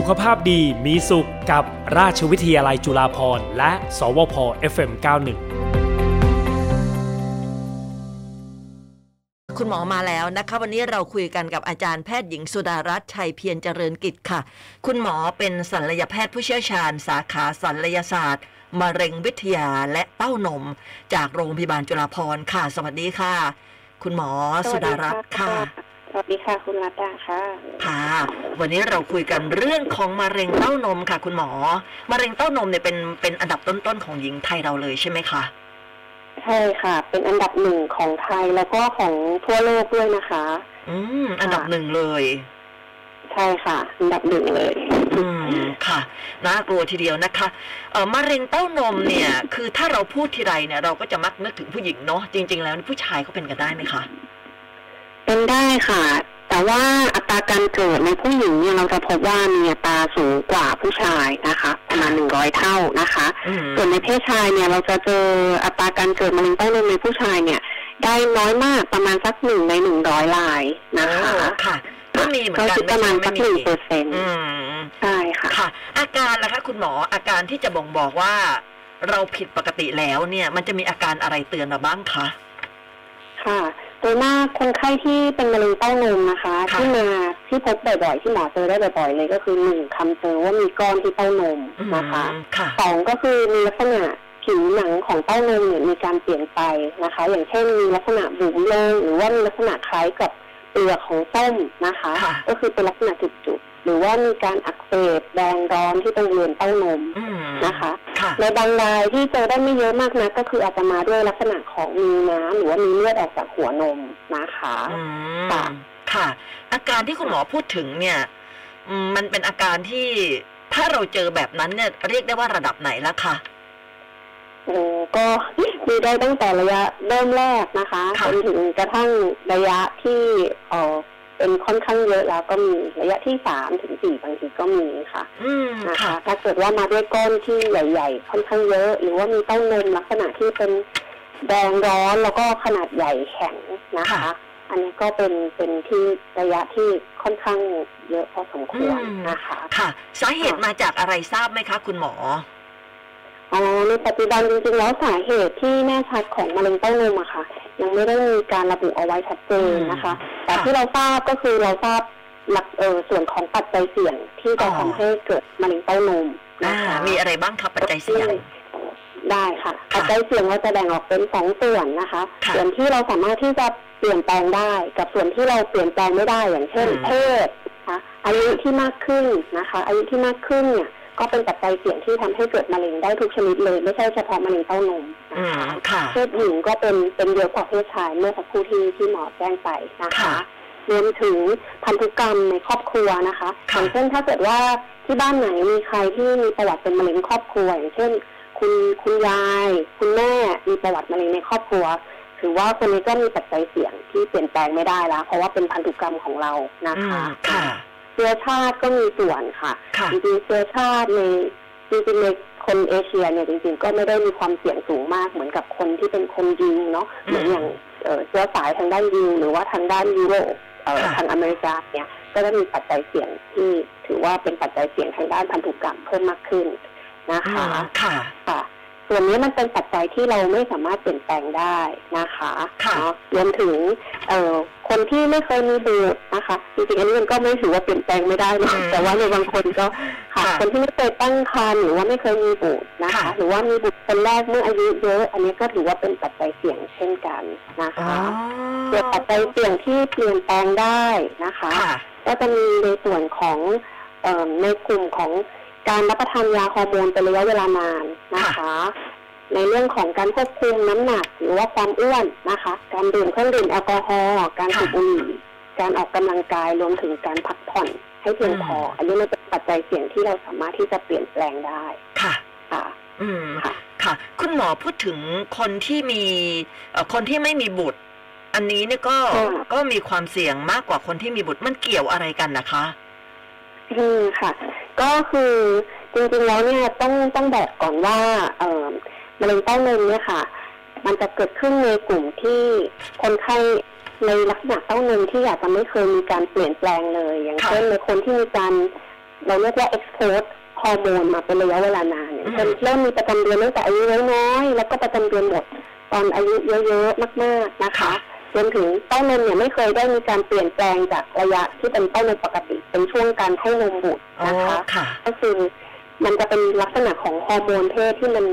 สุขภาพดีมีสุขกับราชวิทยาลัยจุฬาภรณ์และ สวพ FM91 คุณหมอมาแล้วนะคะ วันนี้เราคุยกันกับอาจารย์แพทย์หญิงสุดารัตน์ชัยเพียรเจริญกิจค่ะ คุณหมอเป็นศัลยแพทย์ผู้เชี่ยวชาญ สาขาศัลยศาสตร์มะเร็งวิทยาและเต้านม จากโรงพยาบาลจุฬาภรณ์ค่ะ สวัสดีค่ะ คุณหมอสุดารัตน์ค่ะ สวัสดีค่ะ คุณรัตดาค่ะ ค่ะ วันนี้เราคุยกันเรื่องของมะเร็งเต้านมค่ะ คุณหมอ มะเร็งเต้านมเนี่ยเป็นเป็นอันดับต้นๆของหญิงไทยเราเลยใช่ไหมคะใช่ค่ะ เป็นอันดับหนึ่งของไทยแล้วก็ของทั่วโลกด้วยนะคะ อืม อันดับหนึ่งเลย ใช่ค่ะ อันดับหนึ่งเลย อืมค่ะน่ากลัวทีเดียวนะคะเอ่อมะเร็งเต้านมเนี่ย คือถ้าเราพูดทีไรเนี่ย เราก็จะมักนึกถึงผู้หญิงเนาะจริง ๆ แล้วผู้ชายเขาเป็นกันได้ไหมคะ เป็นได้ค่ะ แต่ว่าอัตราการเกิดในผู้หญิงเนี่ยเราจะพบว่ามีอัตราสูงกว่าผู้ชายนะคะประมาณหนึ่งร้อยเท่านะคะอืมส่วนในเพศชายเนี่ยเราจะเจออัตราการเกิดมะเร็งเต้านมในผู้ชายเนี่ย ได้น้อยมากประมาณสักหนึ่งในหนึ่งร้อยรายนะคะโอ้ค่ะก็มีเหมือนกันก็คือประมาณไใช่สักหไม่นึ่งมีเปอร์เซ็นต์อืมใช่ค่ะค่ะ อาการล่ะคะ คุณหมออาการที่จะบ่งบอกว่า เราผิดปกติแล้วเนี่ย มันจะมีอาการอะไรเตือนเราบ้างคะค่ะ โดยมากคนไข้ที่เป็นมะเร็งเต้านมนะคะค่ะที่มาที่พบบ่อยๆที่หมอเจอได้บ่อยๆเลยก็คือหนึ่งคำเจอว่ามีก้อนที่เต้านมอืมนะคะค่ะสองก็คือมีลักษณะผิวหนังของเต้านมเนี่ยมีการเปลี่ยนไปนะคะ อย่างเช่นมีลักษณะบุ๋มลงหรือว่ามีลักษณะคล้ายกับเปลือกของส้มนะคะค่ะก็คือเป็นลักษณะจุดๆ หรือว่ามีการอักเสบแดงร้อนที่ตรงบริเวณเต้านมอืมนะคะค่ะในบางรายที่เจอได้ไม่เยอะมากนะก็คืออาจจะมาด้วยลักษณะของมีน้ำหรือว่ามีเลือดออกจากหัวนมนะคะอืมค่ะค่ะ อาการที่คุณหมอพูดถึงเนี่ยอืมมันเป็นอาการที่ถ้าเราเจอแบบนั้นเนี่ยเรียกได้ว่าระดับไหนแล้วคะโอ้ก็มีได้ตั้งแต่ระยะเริ่มแรกนะคะค่ะจนถึงกระทั่งระยะที่เออ เป็นค่อนข้างเยอะแล้วก็มีระยะที่สามถึงสี่บางทีก็มีค่ะอืมนะคะค่ะถ้าเกิดว่ามาด้วยก้อนที่ใหญ่ ๆ ค่อนข้างเยอะ หรือว่ามีเต้านมลักษณะที่เป็นแดงร้อนแล้วก็ขนาดใหญ่แข็งนะคะค่ะอันนี้ก็เป็นเป็นที่ระยะที่ค่อนข้างเยอะพอสมควรอืมนะคะ ค่ะ สาเหตุมาจากอะไรทราบไหมคะ คุณหมออ๋อในปัจจุบันจริงๆแล้วสาเหตุที่แน่ชัดของมะเร็งเต้านมอะค่ะ ยังไม่ได้มีการระบุเอาไว้ชัดเจนนะคะ แต่ค่ะที่เราทราบก็คือเราทราบหลักเออส่วนของปัจจัยเสี่ยงที่จะอ๋อทำให้เกิดมะเร็งเต้านมอ่านะคะมีอะไรบ้างคะปัจจัยเสี่ยงได้ค่ะค่ะปัจจัยเสี่ยงเราจะแบ่งออกเป็นสองส่วนนะคะค่ะส่วนที่เราสามารถที่จะเปลี่ยนแปลงได้ กับส่วนที่เราเปลี่ยนแปลงไม่ได้อย่างเช่นอืมเพศนะคะอายุที่มากขึ้นนะคะ อายุที่มากขึ้นเนี่ย ก็เป็นปัจจัยเสี่ยงที่ทำให้เกิดมะเร็งได้ทุกชนิดเลย ไม่ใช่เฉพาะมะเร็งเต้านมอืนะมคะค่ะเพศหญิงก็เป็นเป็นเยอะกว่าเพศชายเมื่อสักครู่ที่ที่หมอแจ้งไปนะคะค่ะรวมถึงพันธุกรรมในครอบครัวนะคะอค่ะย่างเช่นถ้าเกิดว่าที่บ้านไหนมีใครที่มีประวัติเป็นมะเร็งครอบครัว อย่างเช่น คุณคุณยาย คุณแม่มีประวัติมะเร็งในครอบครัวถือว่าคนนี้ก็มีปัจจัยเสี่ยงที่เปลี่ยนแปลงไม่ได้แล้ว เพราะว่าเป็นพันธุกรรมของเรานะอืคะมค่ะเชื้อชาติก็มีส่วนค่ะค่ะ จริงๆเชื้อชาติในจริงๆในคนเอเชียเนี่ยจริงๆ ก็ไม่ได้มีความเสี่ยงสูงมากเหมือนกับคนที่เป็นคนยิวเนาะเหมือนอย่างเอ่อเชื้อสายทางด้านยิวหรือว่าทางด้านยุโรปเอ่อค่ะทางอเมริกาเนี่ยก็จะมีปัจจัยเสี่ยงที่ถือว่าเป็นปัจจัยเสี่ยงทางด้านพันธุกรรมเพิ่มมากขึ้นนะอืคะมค่ะค่ะส่วนนี้มันเป็นปัจจัยที่เราไม่สามารถเปลี่ยนแปลงได้นะคะค่ะเนาะรวมถึงเอ่อ คนที่ไม่เคยมีบุตรนะคะจริงๆอันนี้มันก็ไม่ถือว่าเปลี่ยนแปลงไม่ได้เนอะอืมแต่ว่าในบางคนก็ค่ะค่ะคนที่ไม่เคยตั้งครรภ์หรือว่าไม่เคยมีบุตรนะคะค่ะหรือว่ามีบุตรคนแรกเมื่ออายุเยอะ อันนี้ก็ถือว่าเป็นปัจจัยเสี่ยงเช่นกันนะอ๋อคะส่วนปัจจัยเสี่ยงที่เปลี่ยนแปลงได้นะคะค่ะก็จะมีในส่วนของเออในกลุ่มของการรับประทานยาฮอร์โมนเป็นระยะเวลานานนะคะ ในเรื่องของการควบคุมน้ำหนักหรือว่าความอ้วนนะคะ การดื่มเครื่องดื่มแอลกอฮอล์การสูบบุหรี่การออกกำลังกายรวมถึงการพักผ่อนให้เพียงพอ อันนี้มันเป็นปัจจัยเสี่ยงที่เราสามารถที่จะเปลี่ยนแปลงได้ค่ะค่ะ อืมค่ะ ค่ะ คุณหมอพูดถึงคนที่มีเอ่อคนที่ไม่มีบุตร อันนี้เนี่ยก็ค่ะก็มีความเสี่ยงมากกว่าคนที่มีบุตรมันเกี่ยวอะไรกันนะคะอืมค่ะ ก็คือจริงๆแล้วเนี่ยต้องต้องบอกก่อนว่า เอ่อ มะเร็งเต้านมเนี่ยค่ะ มันจะเกิดขึ้นในกลุ่มที่คนไข้ในลักษณะเต้านมที่อาจจะไม่เคยมีการเปลี่ยนแปลงเลย อย่างค่ะเช่นในคนที่มีการเราเรียกว่า expose ฮอร์โมนมาเป็นระยะเวลานานอย่างอืมเช่นเริ่มมีประจำเดือนตั้งแต่อายุน้อยๆแล้วก็ประจำเดือนหมดตอนอายุเยอะๆมากๆนะคะรวมถึงเต้านมเนี่ยไม่เคยได้มีการเปลี่ยนแปลงจากระยะที่เป็นเต้านมปกติ เป็นช่วงการให้นมบุตรอ๋อนะคะค่ะก็คือมันจะเป็นลักษณะของฮอร์โมนเพศที่มัน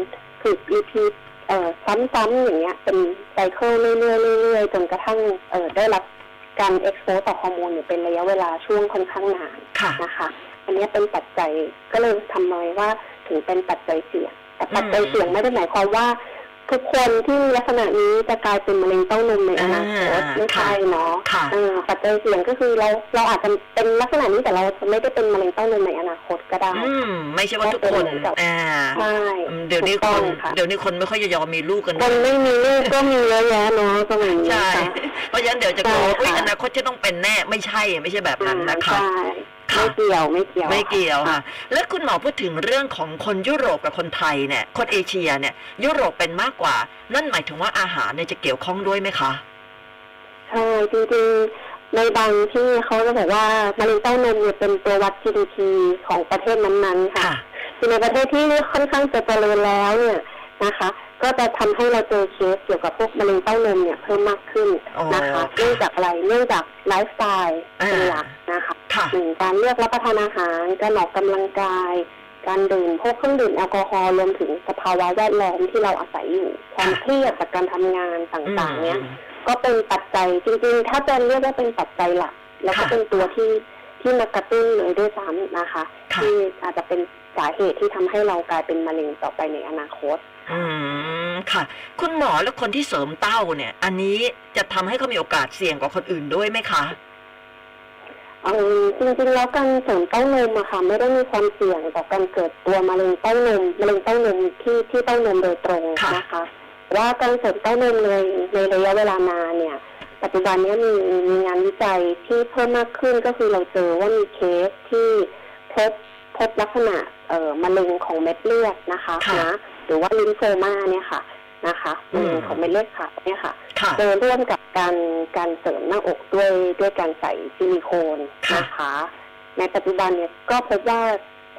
ถูก repeat เอ่อซ้ำๆอย่างเงี้ย เป็น cycle เรื่อยๆเรื่อยๆจนกระทั่งเอ่อได้รับการเอ็กโพสต่อฮอร์โมนเนี่ยเป็นระยะเวลาช่วงค่อนข้างนานค่ะนะคะ อันเนี้ยเป็นปัจจัยก็เลยทำไมว่าถึงเป็นปัจจัยเสี่ยง แต่ปัจจัยเสี่ยงไม่ได้หมายความว่า ทุกคนที่มีลักษณะนี้จะกลายเป็นมะเร็งเต้านมในอนาคตอ่าไม่ใช่เนาะค่ะเออปัจจัยเสี่ยงก็คือเราเราอาจจะเป็นลักษณะนี้แต่เราจะไม่ได้เป็นมะเร็งเต้านมในอนาคตก็ได้อืมไม่ใช่ว่าทุกคนอ่าใช่อืมเดี๋ยวนี้ถูกคต้องนค่ะเดี๋ยวนี้คนไม่ค่อยจะยอมมีลูกกันคนไม่มีลูกก็มีเยอะแยะเนาะสมัยนี้ใช่ค่ะเพราะฉะนั้นเดี๋ยวจะกลัวใช่ว่าอุ๊ยค่ะอนาคตจะต้องเป็นแน่ไม่ใช่ไม่ใช่แบบนั้นนะคะใช่ค่ะ ไม่เกี่ยวไม่เกี่ยวไม่เกี่ยวค่ะ แล้วคุณหมอพูดถึงเรื่องของคนยุโรปกับคนไทยเนี่ย คนเอเชียเนี่ย ยุโรปเป็นมากกว่า นั่นหมายถึงว่าอาหารเนี่ยจะเกี่ยวข้องด้วยไหมคะใช่จริงๆในบางที่เขาจะบอกว่ามะเร็งเต้านมเนี่ยเป็นตัววัด GDP ของประเทศนั้นๆค่ะค่ะคือในประเทศที่ค่อนข้างจะเจริญแล้วเนี่ยนะคะ ก็จะทำให้เราเจอเคสเกี่ยวกับพวกมะเร็งเต้านมเนี่ยเพิ่มมากขึ้นนะคะอ๋อเนื่องจากอะไรเนื่องจากไลฟ์สไตล์อ่าเป็นหลักนะคะค่ะหนึ่งการเลือกรับประทานอาหารการออกกำลังกาย การดื่มพวกเครื่องดื่มแอลกอฮอล์รวมถึงสภาวะแวดล้อมที่เราอาศัยอยู่ ความเครียดจากการทำงานต่างๆ เนี้ยก็เป็นปัจจัยจริงๆ ถ้าจะเรียกว่าเป็นปัจจัยหลัก แล้วก็ค่ะเป็นตัวที่ที่มากระตุ้นเลยด้วยซ้ำนะคะค่ะที่อาจจะเป็นสาเหตุที่ทำให้เรากลายเป็นมะเร็งต่อไปในอนาคต อืมค่ะ คุณหมอแล้วคนที่เสริมเต้าเนี่ย อันนี้จะทำให้เขามีโอกาสเสี่ยงกว่าคนอื่นด้วยไหมคะเออจริงๆแล้วการเสริมเต้านมอะค่ะ ไม่ได้มีความเสี่ยงต่อการเกิดตัวมะเร็งเต้านมมะเร็งเต้านมที่ที่เต้านมโดยตรงค่ะนะคะว่าการเสริมเต้านมในในระยะเวลานานเนี่ย ปัจจุบันเนี้มีมีงานวิจัยที่เพิ่มมากขึ้นก็คือเราเจอว่ามีเคสที่พบพบลักษณะเอ่อมะเร็งของเม็ดเลือดนะคะค่ะนะ หรือว่า lymphoma เนี่ยค่ะนะคะมะเร็งของเม็ดเลือดขาวเนี่ยค่ะค่ะเจอร่วมกับการการเสริมหน้าอกด้วยด้วยการใส่ซิลิโคนค่ะนะคะในปัจจุบันเนี่ยก็พบว่า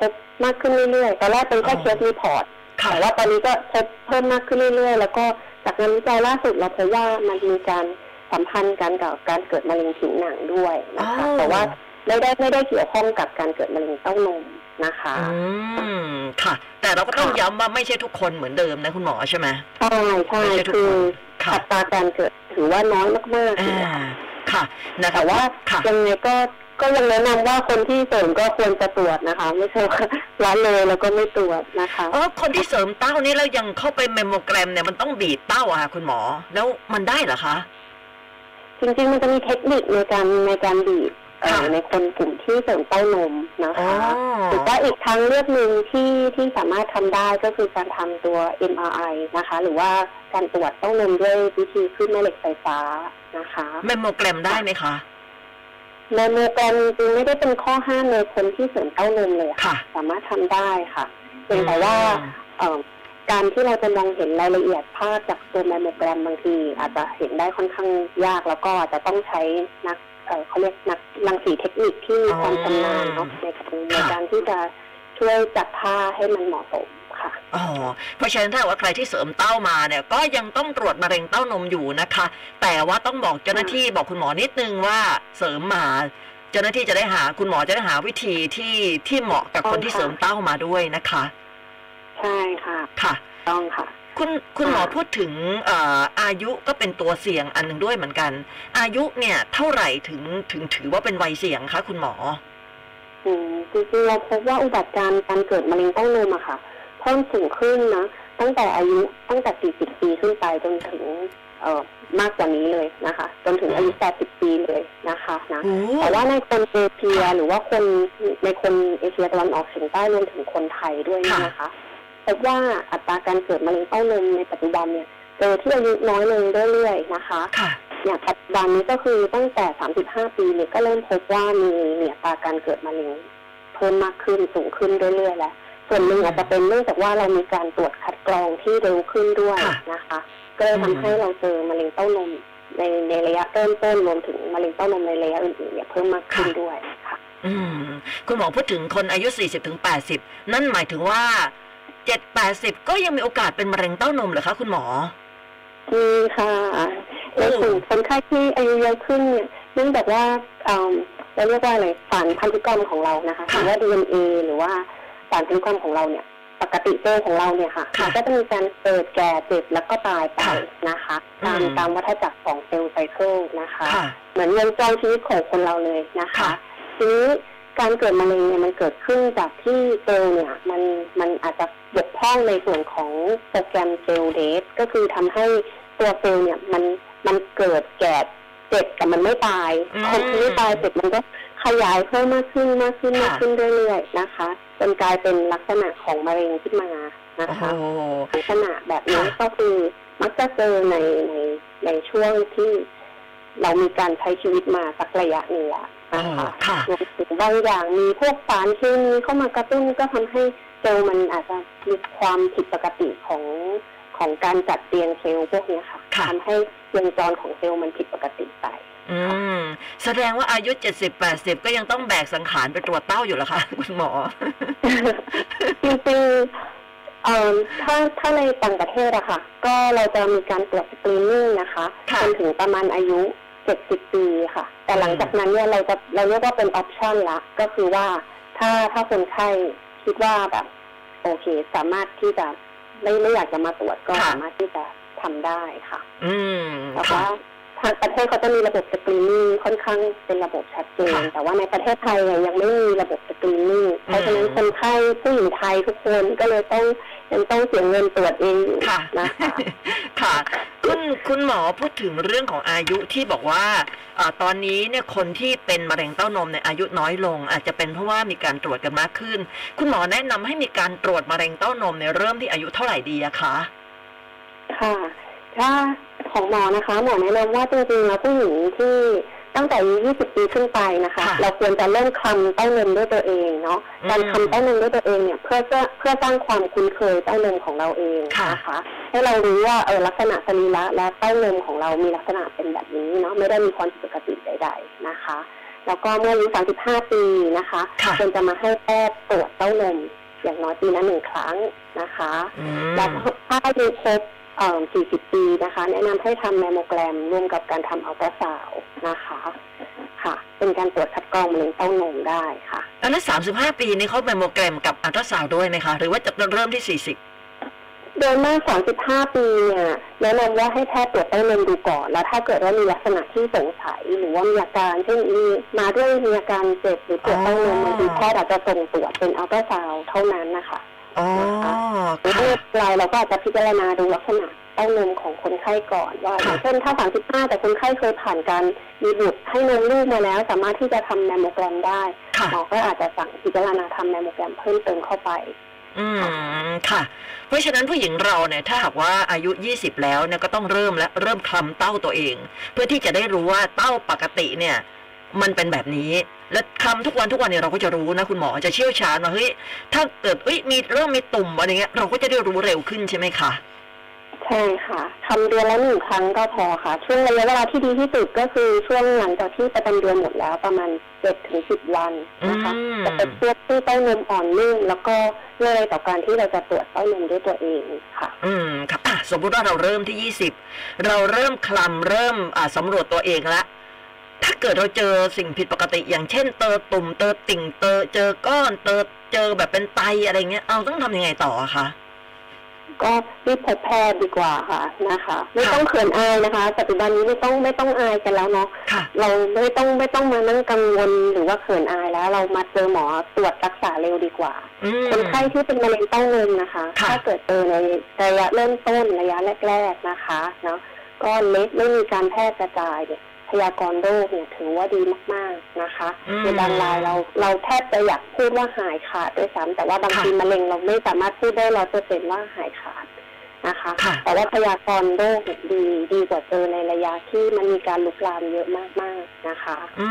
พบมากขึ้นเรื่อยๆตอนแรกเป็นแค่อ๋อเคสรีพอร์ตค่ะแต่ว่าตอนนี้ก็พบเพิ่มมากขึ้นเรื่อยๆ แล้วก็จากงานวิจัยล่าสุดเราพบว่ามันมีการสัมพันธ์กันกับการเกิดมะเร็งผิวหนังด้วยนะคะอ๋อแต่ว่าไม่ได้ไม่ได้เกี่ยวข้องกับการเกิดมะเร็งเต้านม นะคะอืมค่ะ แต่เราก็ต้องค่ะย้ำว่าไม่ใช่ทุกคนเหมือนเดิมนะคุณหมอใช่ไหมใช่ใช่ไม่ใช่ทุกคือคนค่ะอัตราการเกิดถือว่าน้อยมากๆอ่าเลยค่ะค่ะนะคะแต่ว่าค่ะยังไงก็ก็ยังแนะนำว่าคนที่เสริมก็ควรจะตรวจนะคะ ไม่ใช่ว่าละเลยแล้วก็ไม่ตรวจนะคะเออคนที่เสริมเต้านี่แล้วยังเข้าไปแมมโมแกรมเนี่ยมันต้องบีบเต้าอะค่ะคุณหมอ แล้วมันได้เหรอคะจริงๆมันจะมีเทคนิคในการในการบีบเอ่อค่ะ ในคนกลุ่มที่เสริมเต้านมนะอ๋อคะหรือว่าอีกทางเลือกหนึ่งที่ที่สามารถทำได้ก็คือการทำตัว MRI นะคะ หรือว่าการตรวจเต้านมด้วยวิธีคลื่นแม่เหล็กไฟฟ้านะคะเมมโมแกรมได้ไหมคะแมมโมแกรมจริงๆไม่ได้เป็นข้อห้ามในคนที่เสริมเต้านมเลยค่ะค่ะสามารถทำได้ค่ะเพียงแต่ว่าอืมเอ่อการที่เราจะมองเห็นรายละเอียดภาพจากตัวแมมโมแกรมบางที อาจจะเห็นได้ค่อนข้างยากแล้วก็อาจจะต้องใช้นัก เอ่อเขาเรียกนักรังสีเทคนิคที่มีความชำนาญเนาะในการในการที่จะช่วยจัดท่าให้มันเหมาะสมค่ะอ๋อเพราะฉะนั้นถ้าว่าใครที่เสริมเต้ามาเนี่ย ก็ยังต้องตรวจมะเร็งเต้านมอยู่นะคะ แต่ว่าต้องบอกเจ้าหน้าที่บอกคุณหมอนิดนึงว่าเสริมมาเจ้าหน้าที่จะได้หาคุณหมอจะได้หาวิธีที่ที่เหมาะกับคนที่เสริมเต้ามาด้วยนะคะ ใช่ค่ะ ค่ะ ต้องค่ะ คุณคุณหมอค่ะพูดถึงเอ่ออายุก็เป็นตัวเสี่ยงอันหนึ่งด้วยเหมือนกัน อายุเนี่ยเท่าไหร่ถึงถึงถือว่าเป็นวัยเสี่ยงคะคุณหมออืมจริงๆเราพบว่าอุบัติการณ์การเกิดมะเร็งเต้านมอะค่ะเพิ่มสูงขึ้นนะตั้งแต่อายุตั้งแต่ 40 ปีขึ้นไปจนถึงเอ่อมากกว่านี้เลยนะคะ จนถึงอายุ 80 ปีเลยนะคะนะโอ้แต่ว่าในคนเอเชียหรือว่าคนในคนเอเชียตะวันออกเฉียงใต้รวมถึงคนไทยด้วยเนี่ยนะคะ พบว่าอัตราการเกิดมะเร็งเต้านมในปัจจุบันเนี่ยเจอที่อายุน้อยลงเรื่อยๆนะคะค่ะอย่างปัจจุบันนี้ก็คือตั้งแต่ 35 ปีเนี่ยก็เริ่มพบว่ามีเนี่ยอัตราการเกิดมะเร็งเพิ่มมากขึ้นสูงขึ้นเรื่อยๆแล้วส่วนหนึ่งอาจจะเป็นเนื่องจากว่าเรามีการตรวจคัดกรองที่เร็วขึ้นด้วยค่ะนะคะ ก็เลยทำให้เราเจอมะเร็งเต้านมในในระยะเริ่มต้นรวมถึงมะเร็งเต้านมในระยะอื่นๆเนี่ยเพิ่มมากขึ้นด้วยค่ะ อืมคุณหมอพูดถึงคนอายุ 40ถึง80 นั่นหมายถึงว่า 7 80ก็ยังมีโอกาสเป็นมะเร็งเต้านมเหรอคะคุณหมอมีค่ะในกลุ่มคนไข้ที่อายุเยอะขึ้นเนี่ยเนื่องจากว่าเอ่อเราเรียกว่าอะไรสารพันธุกรรมของเรานะคะหค่ะรือว่า DNA หรือว่าสารพันธุกรรมของเราเนี่ย ปกติเซลล์ของเราเนี่ยค่ะค่ะมันก็จะมีการเกิดแก่เจ็บแล้วก็ตายไปค่ะนะคะ ตามอืมตามวัฏจักรของ cell cycle นะคะค่ะเหมือนวงจรชีวิตของคนเราเลยนะคะค่ะทีนี้ การเกิดมะเร็งเนี่ยมันเกิดขึ้นจากที่เซลล์เนี่ยมันมันอาจจะบกพร่องในส่วนของ programmed cell death ก็คือทำให้ตัวเซลล์เนี่ยมันมันเกิดแก่เจ็บแต่มันไม่ตายอืมพอมันไม่ตายเสร็จมันก็ขยายเพิ่มมากขึ้นมากขึ้นค่ะมากขึ้นเรื่อยๆนะคะ จนกลายเป็นลักษณะของมะเร็งขึ้นมานะโอ้โหคะลักษณะแบบนี้ค่ะก็คือมักจะเจอในในในช่วงที่เรามีการใช้ชีวิตมาสักระยะหนึ่งแล้วอ๋อนะ คะค่ะรวมถึงบางอย่างมีพวกสารเคมีเข้ามากระตุ้นก็ทำให้เซลล์มันอาจจะมีความผิดปกติของของการจัดเรียงเซลล์พวกเนี้ยค่ะค่ะทำให้วงจรของเซลล์มันผิดปกติไปอืมแสดงว่าอายุ70 80ก็ยังต้องแบกสังขารไปตรวจเต้าอยู่เหรอคะคุณหมอจริงๆเอ่อถ้าถ้าในต่างประเทศอะค่ะ ก็เราจะมีการตรวจสกรีนนิ่งนะคะค่ะจนถึงประมาณอายุ 70ปีค่ะ แต่หลังจากนั้นเนี่ยเราจะเราเรียกว่าเป็นออปชันละ ก็คือว่าถ้าถ้าคนไข้คิดว่าแบบ โอเค สามารถที่จะไม่ไม่อยากจะมาตรวจก็ค่ะสามารถที่จะทำได้ค่ะ อืมแต่ค่ะว่า ทางประเทศเขาจะมีระบบสกรีนนิ่งค่อนข้างเป็นระบบชัดเจนค่ะแต่ว่าในประเทศไทยเนี่ยยังไม่มีระบบสกรีนนิ่งเพราะฉะนั้นอืมคนไข้ผู้หญิงไทยทุกคนก็เลยต้องยังต้องเสียเงินตรวจเองอยู่ค่ะนะคะค่ะคุณคุณหมอพูดถึงเรื่องของอายุที่บอกว่าอาตอนนี้เนี่ยคนที่เป็นมะเร็งเต้านมในยอายุน้อยลง อาจจะเป็นเพราะว่ามีการตรวจกันมากขึ้น คุณหมอแนะนำให้มีการตรวจมะเร็งเต้านมในยเริ่มที่อายุเท่าไหร่ดีอะคะค่ะถ้า ของหมอนะคะ หมอแนะนำว่าจริงๆแล้วผู้หญิงที่ตั้งแต่อายุ20 ปีขึ้นไปนะคะค่ะเราควรจะเริ่มคลำเต้านมด้วยตัวเองเนาะอืมการคลำเต้านมด้วยตัวเองเนี่ยเพื่อจะเพื่อสร้างความคุ้นเคยเต้านมของเราเองค่ะนะคะ ให้เรารู้ว่าเออลักษณะสรีระและเต้านมของเรามีลักษณะเป็นแบบนี้เนาะไม่ได้มีความผิดปกติใด ๆนะคะ แล้วก็เมื่ออายุ35 ปีนะคะค่ะควรจะมาให้แพทย์ตรวจเต้านมอย่างน้อยปีละหนึ่งครั้งนะคะอืแล้วมถ้าอายุครบเอ่อ 40 ปีนะคะ แนะนำให้ทำแมมโมแกรมร่วมกับการทำอัลตราซาวด์นะคะ ค่ะ เป็นการตรวจคัดกรองมะเร็งเต้านมได้ค่ะอันนั้นสามสิบห้าปีนี่เขาแมมโมแกรมกับอัลตราซาวด์ด้วยไหมคะ หรือว่าจะเริ่มที่สี่สิบโดยมาก 35 ปีเนี่ยแนะนำว่าให้แพทย์ตรวจเต้านมดูก่อน แล้วถ้าเกิดว่ามีลักษณะที่สงสัยหรือว่ามีอาการเช่นมีมาด้วยมีอาการเจ็บหรือปวดเต้านมบางทีแพทย์อาจจะส่งตรวจเป็นอัลตราซาวด์เท่านั้นนะคะ อ๋อหรือค่ะเมื่อไรเราก็อาจจะพิจารณาดูลักษณะเต้านมของคนไข้ก่อนว่าอค่ะย่างเช่นถ้า 35 แต่คนไข้เคยผ่านการมีบุตรให้นมลูกมาแล้ว สามารถที่จะทำแมมโมแกรมได้ค่ะหมอก็อาจจะสั่งพิจารณาทำแมมโมแกรมเพิ่มเติมเข้าไป อืมค่ะ เพราะฉะนั้นผู้หญิงเราเนี่ยถ้าหากว่าอายุ 20 แล้วเนี่ยก็ต้องเริ่มและเริ่มคลำเต้าตัวเอง เพื่อที่จะได้รู้ว่าเต้าปกติเนี่ย มันเป็นแบบนี้ และคลำทุกวันทุกวันเนี่ยเราก็จะรู้นะคุณหมอจะเชี่ยวชาญว่าเฮ้ยถ้าเกิดเอ้ยมีเริ่มมีตุ่มอะไรเงี้ย เราก็จะได้รู้เร็วขึ้นใช่ไหมคะใช่ค่ะทำเดือนละหนึ่งครั้งก็พอค่ะ ช่วงระยะเวลาที่ดีที่สุดก็คือช่วงหลังจากที่ประจำเดือนหมดแล้วประมาณเจ็ดถึงสิบวันนะคะอืมจะเป็นพวกที่เต้านมอ่อนนุ่มแล้วก็ง่ายต่อการที่เราจะตรวจเต้านมด้วยตัวเองค่ะ อืมครับอะสมมุติว่าเราเริ่มที่20เราเริ่มคลำเริ่มอ่าสำรวจตัวเองละ ถ้าเกิดเราเจอสิ่งผิดปกติ อย่างเช่น เตอตุ่มเตอติ่งเตอเจอก้อนเตอเจอแบบเป็นไตอะไรเงี้ยเอาต้องทำยังไงต่ออะคะก็รีบพบแพทย์ดีกว่าค่ะนะคะ ไม่ค่ะต้องเขินอายนะคะ ปัจจุบันนี้ไม่ต้องไม่ต้องอายกันแล้วเนาะค่ะเราไม่ต้องไม่ต้องมานั่งกังวลหรือว่าเขินอายแล้ว เรามาเจอหมอตรวจรักษาเร็วดีกว่าอืมคนไข้ที่เป็นมะเร็งเต้านมนะคะค่ะถ้าเกิดเจอในระยะเริ่มต้นระยะแรก ๆนะคะเนาะก้อนเล็กไม่มีการแพร่กระจายเนี่ย พยากรณ์โรคเนี่ยถือว่าดีมาก ๆนะคะอืมในบางรายเราเราแทบจะอยากพูดว่าหายขาดด้วยซ้ำแต่ว่าบางค่ะทีมะเร็งเราไม่สามารถพูดได้ร้อยเปอร์เซ็นต์ว่าหายขาดนะคะค่ะแต่ว่าพยากรณ์โรคเนี่ยดีดีกว่าเจอในระยะที่มันมีการลุกลามเยอะมากๆนะคะ อื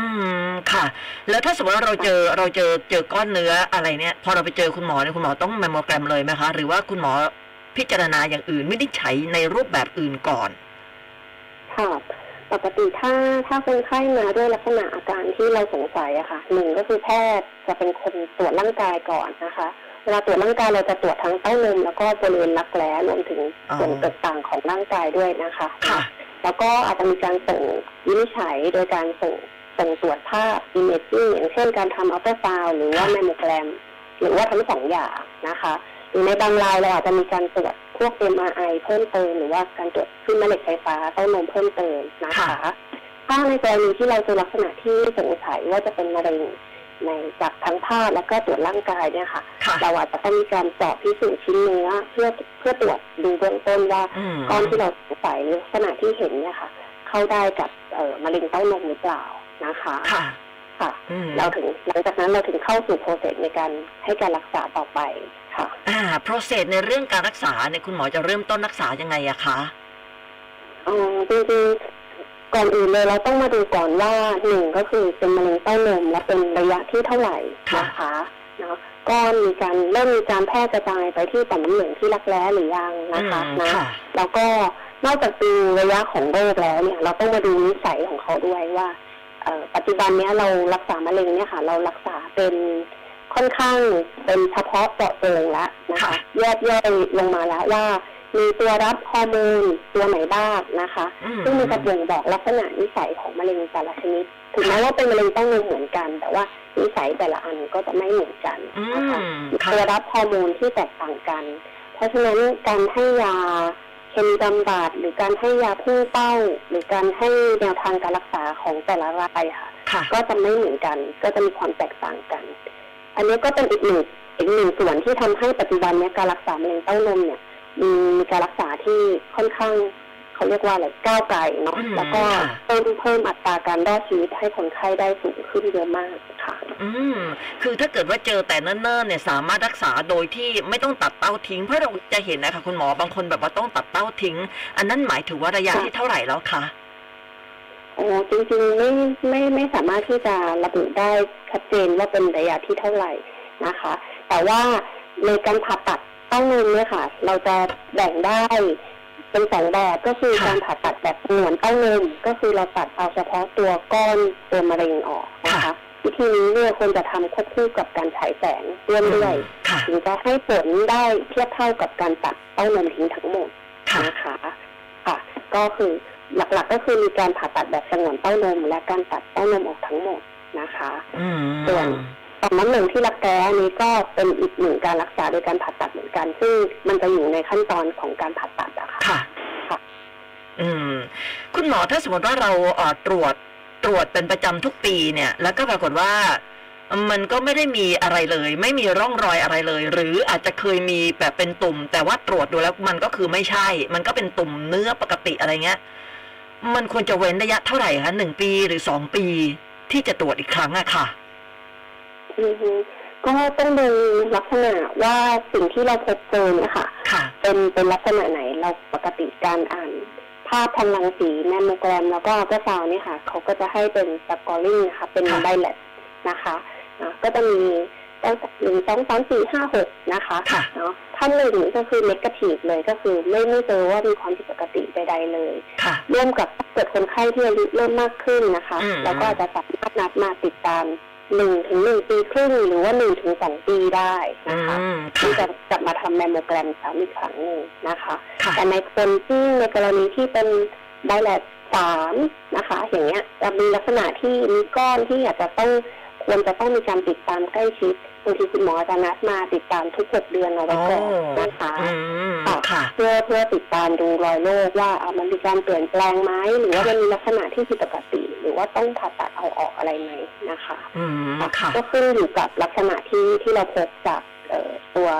มค่ะ แล้วถ้าสมมติว่าเราเจอเราเจอเจอก้อนเนื้ออะไรเนี่ย พอเราไปเจอคุณหมอเนี่ยคุณหมอต้องแมมโมแกรมเลยไหมคะ หรือว่าคุณหมอพิจารณาอย่างอื่นไม่ได้ใช้ในรูปแบบอื่นก่อนค่ะต ปกติถ้าถ้าคนไข้มาด้วยลักษณะอาการที่เราสงสัยอะค่ะหนึ่งก็คือแพทย์จะเป็นคนตรวจร่างกายก่อนนะคะ เวลาตรวจร่างกายเราจะตรวจทั้งเต้านมแล้วก็บริเวณรักแร้รวมถึงอ๋อส่วนต่างๆของร่างกายด้วยนะคะค่ะแล้วก็อาจจะมีการส่งวินิจฉัยโดยการส่งส่งตรวจภาพ imaging อย่างเช่นการทำอัลตราซาวหรือว่าค่ะแมมโมแกรม หรือว่าทั้งสองอย่างนะคะ หรือในบางรายเราอาจจะมีการตรวจพวก MRI เพิ่มเติมหรือว่าการตรวจคลื่นแม่เหล็กไฟฟ้าเต้านมเพิ่มเติมนะคะค่ะถ้าในกรณีที่เราเจอลักษณะที่สงสัยว่าจะเป็นมะเร็งในจากทั้งภาพและก็ตรวจร่างกายเนี่ยค่ะค่ะเราอาจจะต้องมีการเจาะพิสูจน์ชิ้นเนื้อเพื่อเพื่อตรวจดูเบื้องต้นว่าอืมก้อนที่เราสงสัยหรือลักษณะที่เห็นเนี่ยค่ะ เข้าได้กับเอ่อมะเร็งเต้านมหรือเปล่านะคะค่ะค่ะอืมเราถึงหลังจากนั้นเราถึงเข้าสู่โปรเซสในการให้การรักษาต่อไป ค่ะอ่า process ในเรื่องการรักษาเนี่ยคุณหมอจะเริ่มต้นรักษายังไงอะคะเอ่อจริงๆก่อนอื่นเลยเราต้องมาดูก่อนว่าหนึ่งก็คือเป็นมะเร็งเต้านมและเป็นระยะที่เท่าไหร่นะคะเนาะก็มีการเริ่มมีการแพร่กระจายไปที่ต่อมน้ำเหลืองที่รักแร้หรือยังนะคะอืมนะค่ะแล้วก็นอกจากดูระยะของโรคแล้วเนี่ย เราต้องมาดูนิสัยของเขาด้วยว่าเอ่อปัจจุบันเนี้ยเรารักษามะเร็งเนี่ยค่ะ เรารักษาเป็น ค่อนข้างเป็นเฉพาะเจาะจงแล้วนะคะค่ะแยกย่อยลงมาแล้วว่ามีตัวรับฮอร์โมนตัวไหนบ้างนะคะอืมซึ่งมันจะบ่งบอกลักษณะนิสัยของมะเร็งแต่ละชนิด ถึงแม้ว่าเป็นมะเร็งเต้านมเหมือนกัน แต่ว่านิสัยแต่ละอันก็จะไม่เหมือนกันอืนะคะมค่ะตัวรับฮอร์โมนที่แตกต่างกัน เพราะฉะนั้นการให้ยาเคมีบำบัดหรือการให้ยาพุ่งเป้า หรือการให้แนวทางการรักษาของแต่ละรายค่ะค่ะก็จะไม่เหมือนกัน ก็จะมีความแตกต่างกัน อันนี้ก็เป็นอีกหนึ่งอีกหนึ่งส่วนที่ทำให้ปัจจุบันเนี้การรักษามะเร็งเต้านมเนี่ยมีมีการรักษาที่ค่อนข้างเขาเรียกว่าอะไรก้าวไกลเนาะอืมแล้วก็ค่ะเพิ่มเพิ่มอัตราการรอดชีวิตให้คนไข้ได้สูงขึ้นเยอะมากค่ะ อืมคือถ้าเกิดว่าเจอแต่เนิ่นๆเนี่ยสามารถรักษาโดยที่ไม่ต้องตัดเต้าทิ้งเพราะเราจะเห็นนะคะคุณหมอบางคนแบบว่าต้องตัดเต้าทิ้ง อันนั้นหมายถึงว่าระยะค่ะที่เท่าไหร่แล้วคะ โอ้จริงๆไม่ไม่ไม่สามารถที่จะระบุได้ชัดเจนว่าเป็นระยะที่เท่าไหร่นะคะ แต่ว่าในการผ่าตัดเต้านมเนี่ยค่ะ เราจะแบ่งได้เป็นสองแบบก็คือค่ะการผ่าตัดแบบสงวนเต้านมก็คือเราตัดเอาเฉพาะตัวก้อนตัวมะเร็งออกนะคะค่ะวิธีนี้เนี่ยควรจะทำควบคู่กับการฉายแสงร่วมด้วยค่ะถึงจะให้ผลได้เทียบเท่ากับการตัดเต้านมทิ้งทั้งหมดค่ะนะคะค่ะ ก็คือ หลักๆก็คือมีการผ่าตัดแบบสงวนเต้านมและการตัดเต้านมออกทั้งหมดนะคะอืมส่วนต่อมน้ำเหลืองที่รักแร้อันนี้ก็เป็นอีกหนึ่งการรักษาโดยการผ่าตัดเหมือนกัน ซึ่งมันจะอยู่ในขั้นตอนของการผ่าตัดอะค่ะ ค่ะค่ะอืม คุณหมอถ้าสมมติว่าเราเอ่อตรวจตรวจเป็นประจำทุกปีเนี่ย แล้วก็ปรากฏว่ามันก็ไม่ได้มีอะไรเลย ไม่มีร่องรอยอะไรเลย หรืออาจจะเคยมีแบบเป็นตุ่ม แต่ว่าตรวจดูแล้วมันก็คือไม่ใช่ มันก็เป็นตุ่มเนื้อปกติอะไรเงี้ย มันควรจะเว้นระยะเท่าไหร่คะหนึ่งปีหรือสองปีที่จะตรวจอีกครั้งอะค่ะอือฮึก็ต้องดูลักษณะว่าสิ่งที่เราพบเจอเนี่ยค่ะค่ะ เป็นเป็นลักษณะไหนเราปกติการอ่านภาพทางรังสีแมมโมแกรมแล้วก็อัลตราซาวด์เนี่ยค่ะเขาก็จะให้เป็น scoring นะคะเป็นค่ะ BI-RADS นะคะนะก็จะมี ตั้งแต่หนึ่งสองสามสี่ห้าหกนะคะค่ะเนาะถ้าหนึ่งก็คือ negative เลยก็คือไม่ไม่เจอว่ามีความผิดปกติใด ๆ เลยค่ะร่วมกับเกิดคนไข้ที่อายุเริ่มมากขึ้นนะคะอืมแล้วก็อาจจะสามารถนัดมาติดตามหนึ่งถึงหนึ่งปีครึ่งหรือว่าหนึ่งถึงสองปีได้อืนะคะมที่ค่ะจะกลับมาทำแมมโมแกรมซ้ำอีกครั้งหนึ่งนะคะค่ะแต่ในคนที่ในกรณีที่เป็นไบแลตสามนะคะ อย่างเงี้ยจะมีลักษณะที่มีก้อนที่อาจจะต้อง ควรจะต้องมีการติดตามใกล้ชิดบางทีคุณหมอจะนัดมาติดตามทุกหกเดือนเอาไว้โอ้ก่อนนะคะอืมค่ะเพื่อเพื่อติดตามดูรอยโรคว่าเอามันมีการเปลี่ยนแปลงไหมหรือว่ามันมีลักษณะที่ผิดปกติ หรือว่าต้องผ่าตัดเอาออกอะไรไหมนะคะอืมค่ะก็ขึ้นอยู่กับลักษณะที่ที่เราพบจากเอ่อตัว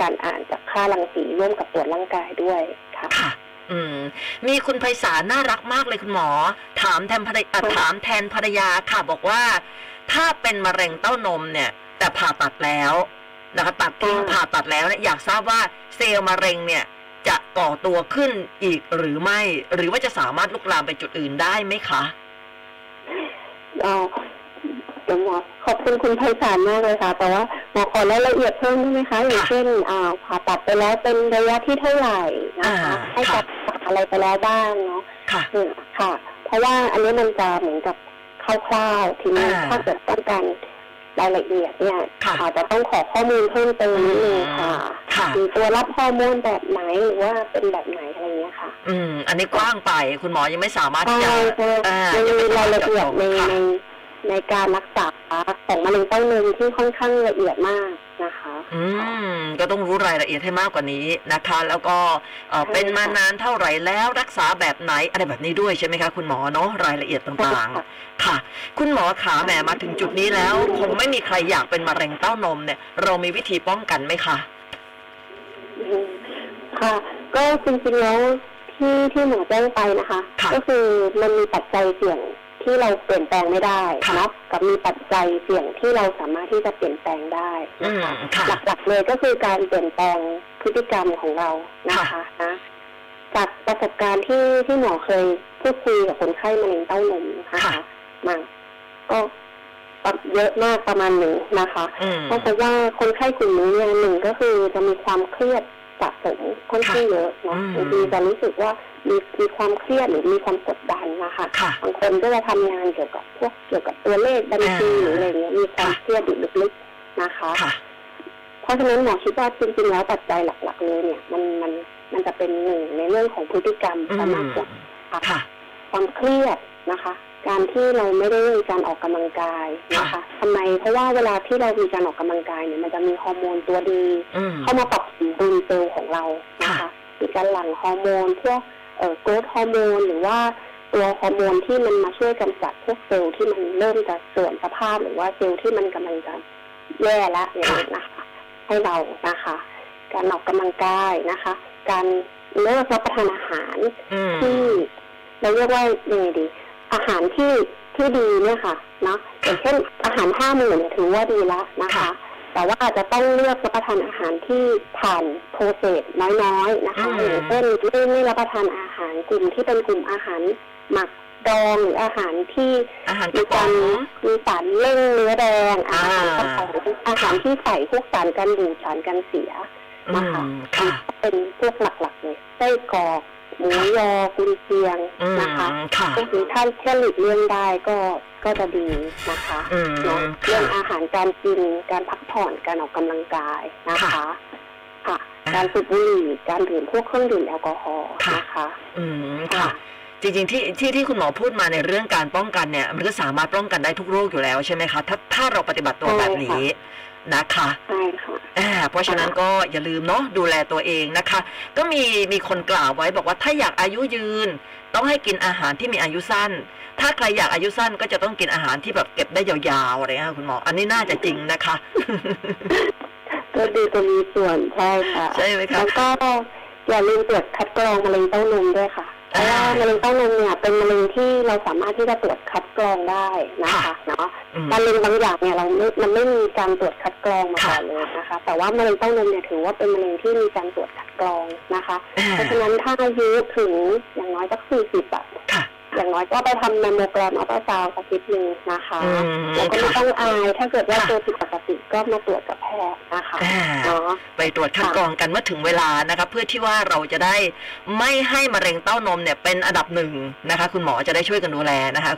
การอ่านจากค่ารังสีร่วมกับตรวจร่างกายด้วยค่ะค่ะอืมมีคุณไพศาลน่ารักมากเลยคุณหมอ ถามแทนภรรยาค่ะถามแทนภรรยาค่ะบอกว่า ถ้าเป็นมะเร็งเต้านมเนี่ย แต่ผ่าตัดแล้วนะคะตัดทิ้งผ่าตัดแล้วเนี่ยอยากทราบว่าเซลล์มะเร็งเนี่ย จะก่อตัวขึ้นอีกหรือไม่ หรือว่าจะสามารถลุกลามไปจุดอื่นได้ไหมคะเอาเดี๋ยวหมอขอบคุณคุณไพศาลมากเลยค่ะ แต่ว่าหมอขอรายละเอียดเพิ่มได้ไหมคะอย่างเช่นอ่าผ่าตัดไปแล้วเป็นระยะที่เท่าไหร่นะคะอ่าให้ค่ะตัดอะไรไปแล้วบ้างเนาะค่ะอืมค่ะ เพราะว่าอันนี้มันจะเหมือนกับ คร่าวๆทีนี้อ่าถ้าเกิดต้องการรายละเอียดเนี่ยค่ะอาจจะต้องขอข้อมูลเพิ่มเติมนิดนึงค่ะค่ะมีตัวรับฮอร์โมนแบบไหนหรือว่าเป็นแบบไหนอะไรเงี้ยค่ะ อืม อันนี้กว้างไปคุณหมอยังไม่สามารถที่ใช่จะใช่อ่ามันยังไม่มีสรายมถละเอียดในค่ะในในการรักษาของมะเร็งเต้านมที่ค่อนข้างละเอียดมากนะคะ อืมก็ต้องรู้รายละเอียดให้มากกว่านี้นะคะ แล้วก็เอ่อใช่เป็นมาค่ะนานเท่าไหร่แล้วรักษาแบบไหนอะไรแบบนี้ด้วยใช่ไหมคะคุณหมอเนาะรายละเอียดต่างๆ ค่ะ คุณหมอขาแหมมาถึงจุดนี้แล้ว คงไม่มีใครอยากเป็นมะเร็งเต้านมเนี่ย เรามีวิธีป้องกันไหมคะอืมค่ะ ก็จริงๆแล้วที่ที่หมอแจ้งไปนะคะค่ะก็คือมันมีปัจจัยเสี่ยง ที่เราเปลี่ยนแปลงไม่ได้ค่ะเนาะกับมีปัจจัยเสี่ยงที่เราสามารถที่จะเปลี่ยนแปลงได้อืนะมคะค่ะหลักๆเลยก็คือการเปลี่ยนแปลงพฤติกรรมของเรานะคะค่ะนะจากประสบการณ์ที่ที่หมอเคยพูดคุยกับคนไข้มะเร็งเต้านมนะคะมาก็เยอะมากประมาณหนึ่งนะคะอืมก็พบว่าคนไข้กลุ่มนี้เนี่ยหนึ่งก็คือจะมีความเครียดสะสมค่อนข้างเยอะเนาะอืมบางทีจะรู้สึกว่า มีมีความเครียดหรือมีความกดดันนะคะค่ะ บางคนก็จะทำงานเกี่ยวกับพวกเกี่ยวกับตัวเลขบัญชีอ่าหรืออะไรเงี้ยมีความค่ะเครียดอยู่ลึกๆนะคะ ค่ะ เพราะฉะนั้นหมอคิดว่าจริงๆแล้วปัจจัยหลักๆเลยเนี่ยมันมันมันจะเป็นหนึ่งในเรื่องของพฤติกรรมอืซะมมากกว่าค่ะ ค่ะ ความเครียดนะคะ การที่เราไม่ได้มีการออกกำลังกายนะคะทำไมเพราะว่าเวลาที่เรามีการออกกำลังกายเนี่ยมันจะมีฮอร์โมนตัวดี อืม เข้ามาปรับสมดุลเซลล์ของเรานะคะ ค่ะ มีการหลั่งฮอร์โมนพวก เอ่อ growth hormone หรือว่าตัวฮอร์โมนที่มันมาช่วยกำจัดพวกเซลล์ที่มันเริ่มจะเสื่อมสภาพหรือว่าเซลล์ที่มันกำลังจะแย่ละอย่างนี้นะคะ ให้เรานะคะ การออกกำลังกายนะคะ การเลือกรับประทานอาหารอืมที่เราเรียกว่ายังไงดี อาหารที่ที่ดีเนี่ยค่ะเนาะอย่างเช่นอาหารห้าหมู่เนี่ยถือว่าดีละนะคะค่ะ แต่ว่าอาจจะต้องเลือกรับประทานอาหารที่ผ่านโปรเซสน้อยๆนะคะอืมอย่างเช่นไม่ไม่รับประทานอาหารกลุ่มที่เป็นกลุ่มอาหารหมักดองหรืออาหารที่อาหารกมีระป๋กาองรมีสารเร่งเนื้อแดงอาหารอ่ากระป๋องอาหารที่ใส่พวกสารกันบูดสารกันเสียอืนะคะมค่ะเป็นพวกหลักๆเลยไส้กรอกหมูยอกุนเชียงอืมนะคะค่ะพวกนี้ถ้าแค่หลีกเลี่ยงได้ก็ ก็จะดีนะคะอืมเนาะเรื่ค่ะองอาหารการกินการพักผ่อนการออกกำลังกายนะคะค่ะค่ะอ่าการสูบบุหรี่การดื่มพวกเครื่องดื่มแอลกอฮอล์ค่ะนะคะอืมค่ะจริงๆที่ที่ที่คุณหมอพูดมาในเรื่องการป้องกันเนี่ย มันก็สามารถป้องกันได้ทุกโรคอยู่แล้วใช่ไหมคะถ้าถ้าเราปฏิบัติตัวใช่แบบนี้นะคะใช่ค่ะอ่าเพราะฉะนั้นก็อย่าลืมเนาะดูแลตัวเองนะคะ ก็มีมีคนกล่าวไว้บอกว่าถ้าอยากอายุยืน ต้องให้กินอาหารที่มีอายุสั้น ถ้าใครอยากอายุสั้นก็จะต้องกินอาหารที่แบบเก็บได้ยาวๆอะไรเงี้ยค่ะคุณหมอ อันนี้น่าจะจริงนะคะ ก็ดีจะมีส่วนใช่ค่ะใช่ไหมคะแล้วก็อย่าลืมตรวจคัดกรองมะเร็งเต้านมด้วยค่ะเพราะว่าอ่ามมะเร็งเต้านมเนี่ยเป็นมะเร็งที่เราสามารถที่จะตรวจคัดกรองได้นะคะเนาะอืมมะเร็งบางอย่างเนี่ยเราไม่มันไม่มีการตรวจคัดกรองมาค่ะก่อนเลยนะคะ แต่ว่ามะเร็งเต้านมเนี่ยถือว่าเป็นมะเร็งที่มีการตรวจคัดกรองนะคะอ่าเพราะฉะนั้นถ้าอายุถึงอย่างน้อยสักสี่สิบอะค่ะ อย่างน้อยก็ไปทำแมมโมแกรมอัลตราซาวด์สักนิดนึงนะคะอืมแล้วก็ไม่ค่ะต้องอายถ้าเกิดว่าค่ะเจอผิดปกติก็มาตรวจกับแพทย์นะคะอ่าเนาะไปตรวจคัดค่ะกรองกันเมื่อถึงเวลานะคะเพื่อที่ว่าเราจะได้ไม่ให้มะเร็งเต้านมเนี่ยเป็นอันดับหนึ่งนะคะ คุณหมอจะได้ช่วยกันดูแลนะคะ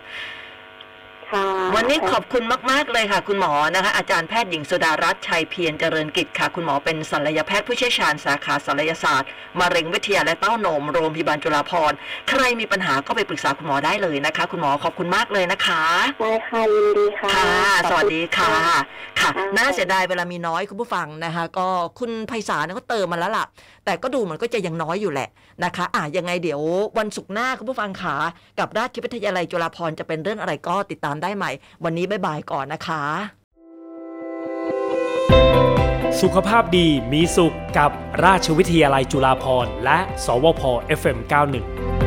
ค่ะ วันนี้ขอบคุณมาก ๆ เลยค่ะ คุณหมอนะคะ อาจารย์แพทย์หญิงสุดารัตน์ชัยเพียรเจริญกิจค่ะ คุณหมอเป็นศัลยแพทย์ผู้เชี่ยวชาญสาขาศัลยศาสตร์มะเร็งวิทยาและเต้านมโรงพยาบาลจุฬาภรณ์ใครมีปัญหาก็ไปปรึกษาคุณหมอได้เลยนะคะ คุณหมอขอบคุณมากเลยนะคะได้ค่ะยินดีค่ะค่ะขอบสวัสดีค่ะค่ะ ค่ะ น่าเสียดายเวลามีน้อยคุณผู้ฟังนะคะ ก็คุณไพศาลเนี่ยเขาเติมมาแล้วล่ะ แต่ก็ดูมันก็จะยังน้อยอยู่แหละนะคะ อะยังไงเดี๋ยววันศุกร์หน้าคุณผู้ฟังขากับราชวิทยาลัยจุฬาภรณ์จะเป็นเรื่องอะไรก็ติดตามได้ใหม่ วันนี้บ๊ายบายก่อนนะคะ สุขภาพดีมีสุขกับราชวิทยาลัยจุฬาภรณ์และ สวพ FM91